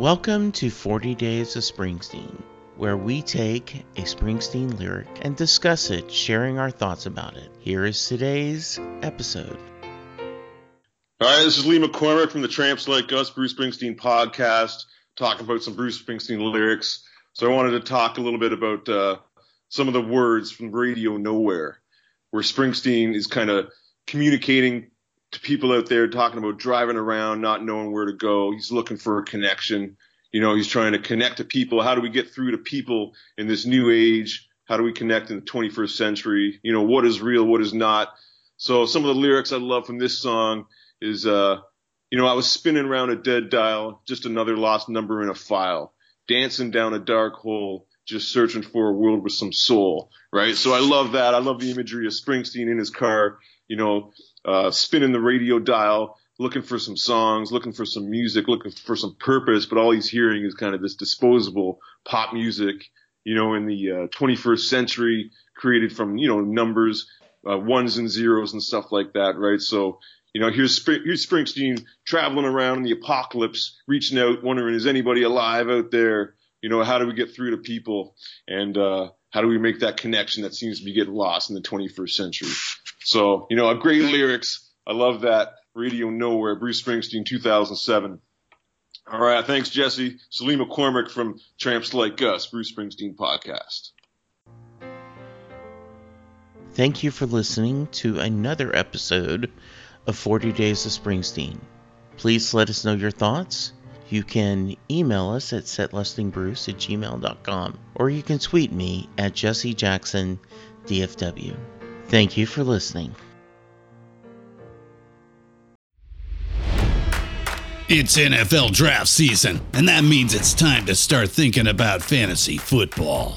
Welcome to 40 Days of Springsteen, where we take a Springsteen lyric and discuss it, sharing our thoughts about it. Here is today's episode. Right, this is Lee McCormick from the Tramps Like Us Bruce Springsteen podcast, talking about some Bruce Springsteen lyrics. So I wanted to talk a little bit about uh, some of the words from Radio Nowhere, where Springsteen is kind of communicating to people out there, talking about driving around, not knowing where to go. He's looking for a connection. You know, he's trying to connect to people. How do we get through to people in this new age? How do we connect in the 21st century? You know, what is real, what is not? So some of the lyrics I love from this song is, uh, you know, I was spinning around a dead dial, just another lost number in a file, dancing down a dark hole, just searching for a world with some soul, right? So I love that. I love the imagery of Springsteen in his car, you know, uh, spinning the radio dial, looking for some songs, looking for some music, looking for some purpose, but all he's hearing is kind of this disposable pop music, you know, in the uh, 21st century, created from, you know, numbers, uh, ones and zeros and stuff like that, right? So, you know, here's, here's Springsteen traveling around in the apocalypse, reaching out, wondering, is anybody alive out there? You know, how do we get through to people? And, uh, how do we make that connection that seems to be getting lost in the 21st century? So, you know, great lyrics. I love that. Radio Nowhere, Bruce Springsteen, 2007. All right. Thanks, Jesse. Salim McCormick from Tramps Like Us, Bruce Springsteen podcast. Thank you for listening to another episode of 40 Days of Springsteen. Please let us know your thoughts. You can email us at setlistingbruce at gmail.com or you can tweet me at Jesse Jackson DFW. Thank you for listening. It's NFL draft season, and that means it's time to start thinking about fantasy football.